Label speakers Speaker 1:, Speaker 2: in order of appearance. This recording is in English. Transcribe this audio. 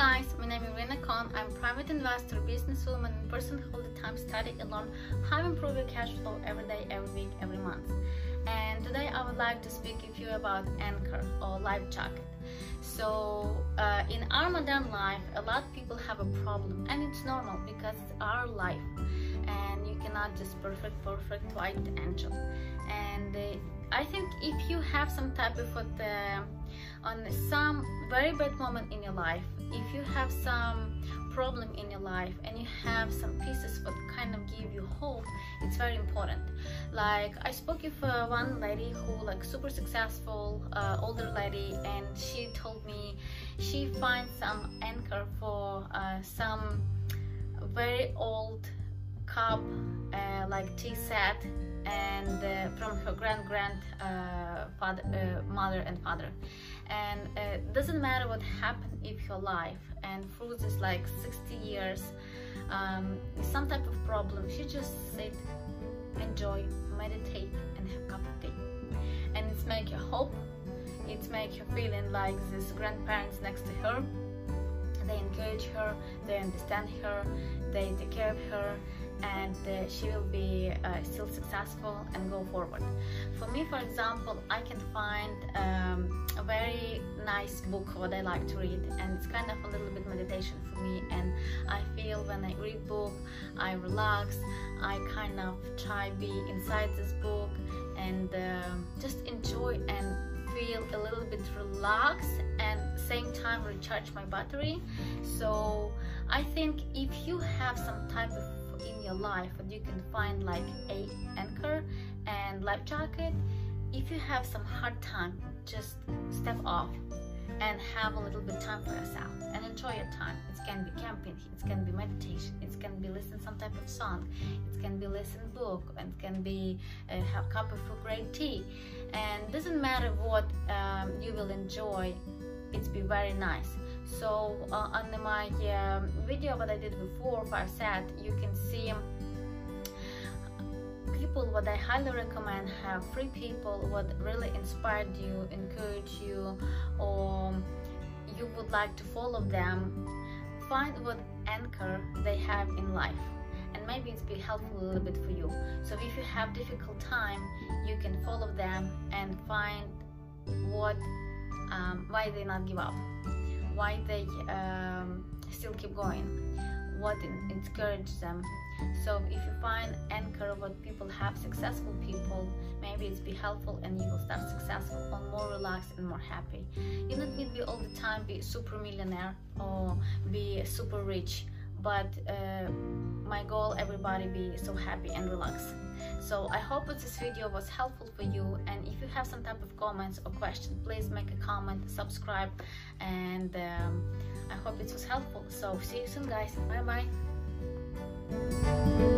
Speaker 1: guys, my name is Rena Khan. I'm a private investor, businesswoman, and person who all the time study and learn how to improve your cash flow every day, every week, every month. And today I would like to speak with you about anchor or life jacket. So uh, in our modern life, a lot of people have a problem, and it's normal because it's our life, and you cannot just perfect, perfect white angel. And uh, I think if you have some type of what, uh, on some very bad moment in your life, if you have some problem in your life and you have some pieces that kind of give you hope, it's very important. Like I spoke with uh, one lady who like super successful uh, older lady, and she told me she finds some anchor for uh, some very old cup like tea set and from her grand grand uh, father, uh, mother and father. And it uh, doesn't matter what happened in your life and through this like 60 years um, some type of problem she just sit enjoy meditate and have a cup of tea. And it's make you hope it's make you feeling like this grandparents next to her they encourage her they understand her they take care of her and uh, she will be uh, still successful and go forward. For me, for example, I can find um, a very nice book what I like to read and it's kind of a little bit meditation for me and I feel when I read book I relax I kind of try be inside this book and uh, just enjoy and feel a little bit relaxed and same time recharge my battery. So I think if you have some type of in your life and you can find like a anchor and life jacket. If you have some hard time just step off and have a little bit time for yourself and enjoy your time. It can be camping it can be meditation it can be listen some type of song it can be listen book and can be uh, have cup of great tea. And doesn't matter what um, you will enjoy it's be very nice. So uh, on my um, video what I did before I said you can see people what I highly recommend have three people what really inspired you encourage you or you would like to follow them find what anchor they have in life. And maybe it's be helpful a little bit for you. So if you have difficult time you can follow them and find what um, why they not give up? Why they um, still keep going? What encourages them? So if you find anchor what people have successful people maybe it's be helpful and you will start successful or more relaxed and more happy. You don't need to be all the time be super millionaire or be super rich but uh, my goal everybody be so happy and relaxed. So i hope this video was helpful for you and have some type of comments or question please make a comment subscribe and um, i hope it was helpful. So see you soon guys. Bye bye